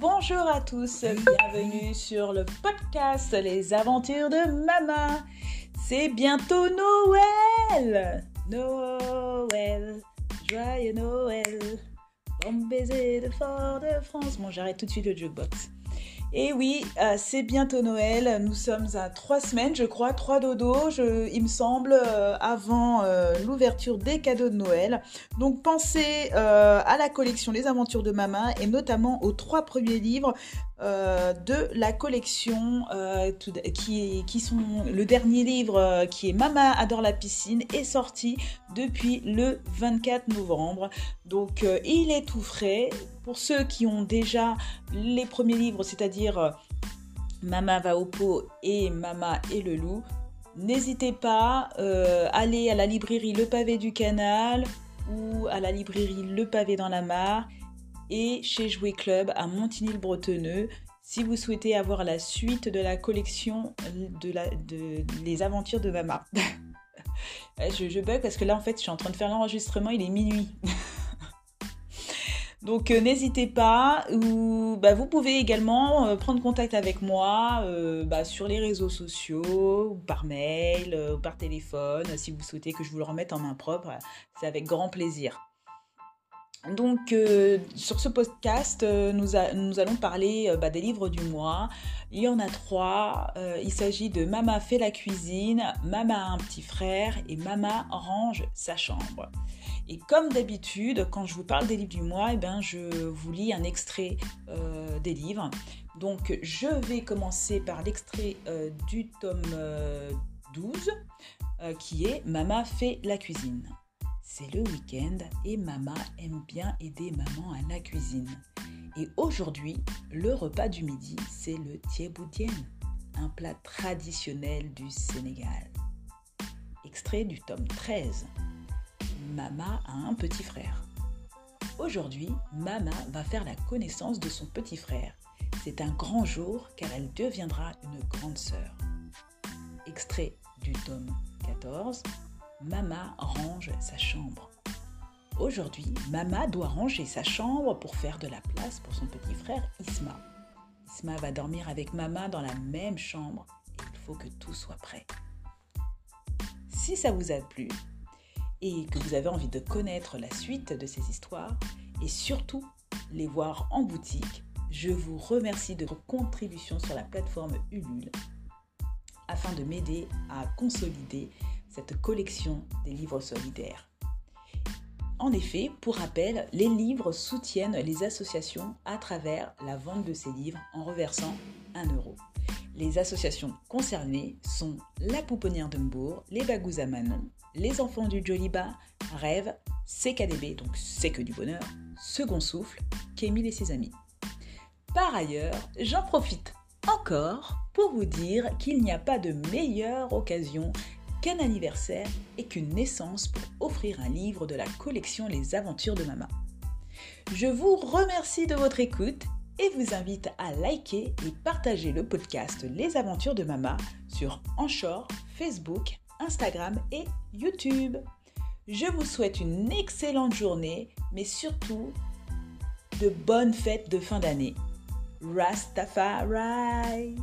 bonjour à tous, bienvenue sur le podcast Les aventures de Mama. C'est bientôt Noël Noël, joyeux Noël, bon baiser de Fort-de-France. Bon, j'arrête tout de suite le jukebox. Et oui, euh, c'est bientôt Noël. Nous sommes à trois semaines, je crois, trois dodos, il me semble, euh, avant euh, l'ouverture des cadeaux de Noël. Donc pensez à la collection Les Aventures de Mama et notamment aux trois premiers livres de la collection qui, qui, sont le dernier livre qui est Mama adore la piscine est sorti depuis le 24 novembre. Donc il est tout frais pour ceux qui ont déjà les premiers livres, c'est-à-dire euh, Mama va au pot et Mama et le loup, n'hésitez pas, à euh, aller à la librairie Le Pavé du Canal ou à la librairie Le Pavé dans la Mare et chez Jouet Club à Montigny-le-Bretonneux si vous souhaitez avoir la suite de la collection de, la, de Les Aventures de Mama. je, bug parce que là en fait je suis en train de faire l'enregistrement, il est minuit. Donc euh, n'hésitez pas, ou bah, vous pouvez également euh, prendre contact avec moi euh, bah, sur les réseaux sociaux, par mail, ou par téléphone, si vous souhaitez que je vous le remette en main propre, c'est avec grand plaisir. Donc sur ce podcast, nous, allons parler bah, des livres du mois. Il y en a trois. il s'agit de Mama fait la cuisine, Mama a un petit frère et Mama range sa chambre. Et comme d'habitude, quand je vous parle des livres du mois, eh ben, je vous lis un extrait euh, des livres. Donc je vais commencer par l'extrait euh, du tome 12 euh, qui est Mama fait la cuisine. C'est le week-end et Mama aime bien aider Maman à la cuisine. Et aujourd'hui, le repas du midi, c'est le thieboudien, un plat traditionnel du Sénégal. Extrait du tome 13. Mama a un petit frère. Aujourd'hui, Mama va faire la connaissance de son petit frère. C'est un grand jour car elle deviendra une grande sœur. Extrait du tome 14. Mama range sa chambre. Aujourd'hui, Mama doit ranger sa chambre pour faire de la place pour son petit frère Isma. Isma va dormir avec Mama dans la même chambre il faut que tout soit prêt. Si ça vous a plu, et que vous avez envie de connaître la suite de ces histoires et surtout les voir en boutique, je vous remercie de vos contributions sur la plateforme Ulule afin de m'aider à consolider cette collection des livres solidaires. En effet, pour rappel, les livres soutiennent les associations à travers la vente de ces livres en reversant 1 euro. Les associations concernées sont La Pouponnière de Mbourg, Les Bagous à Manon, Les Enfants du Joliba, Rêve, CKDB, donc C'est que du bonheur, Second Souffle, Kémil et ses amis. Par ailleurs, j'en profite encore pour vous dire qu'il n'y a pas de meilleure occasion qu'un anniversaire et qu'une naissance pour offrir un livre de la collection Les Aventures de Mama. Je vous remercie de votre écoute et vous invite à liker et partager le podcast Les Aventures de Mama sur Anchor, Facebook, Instagram et YouTube. Je vous souhaite une excellente journée, mais surtout de bonnes fêtes de fin d'année. Rastafari!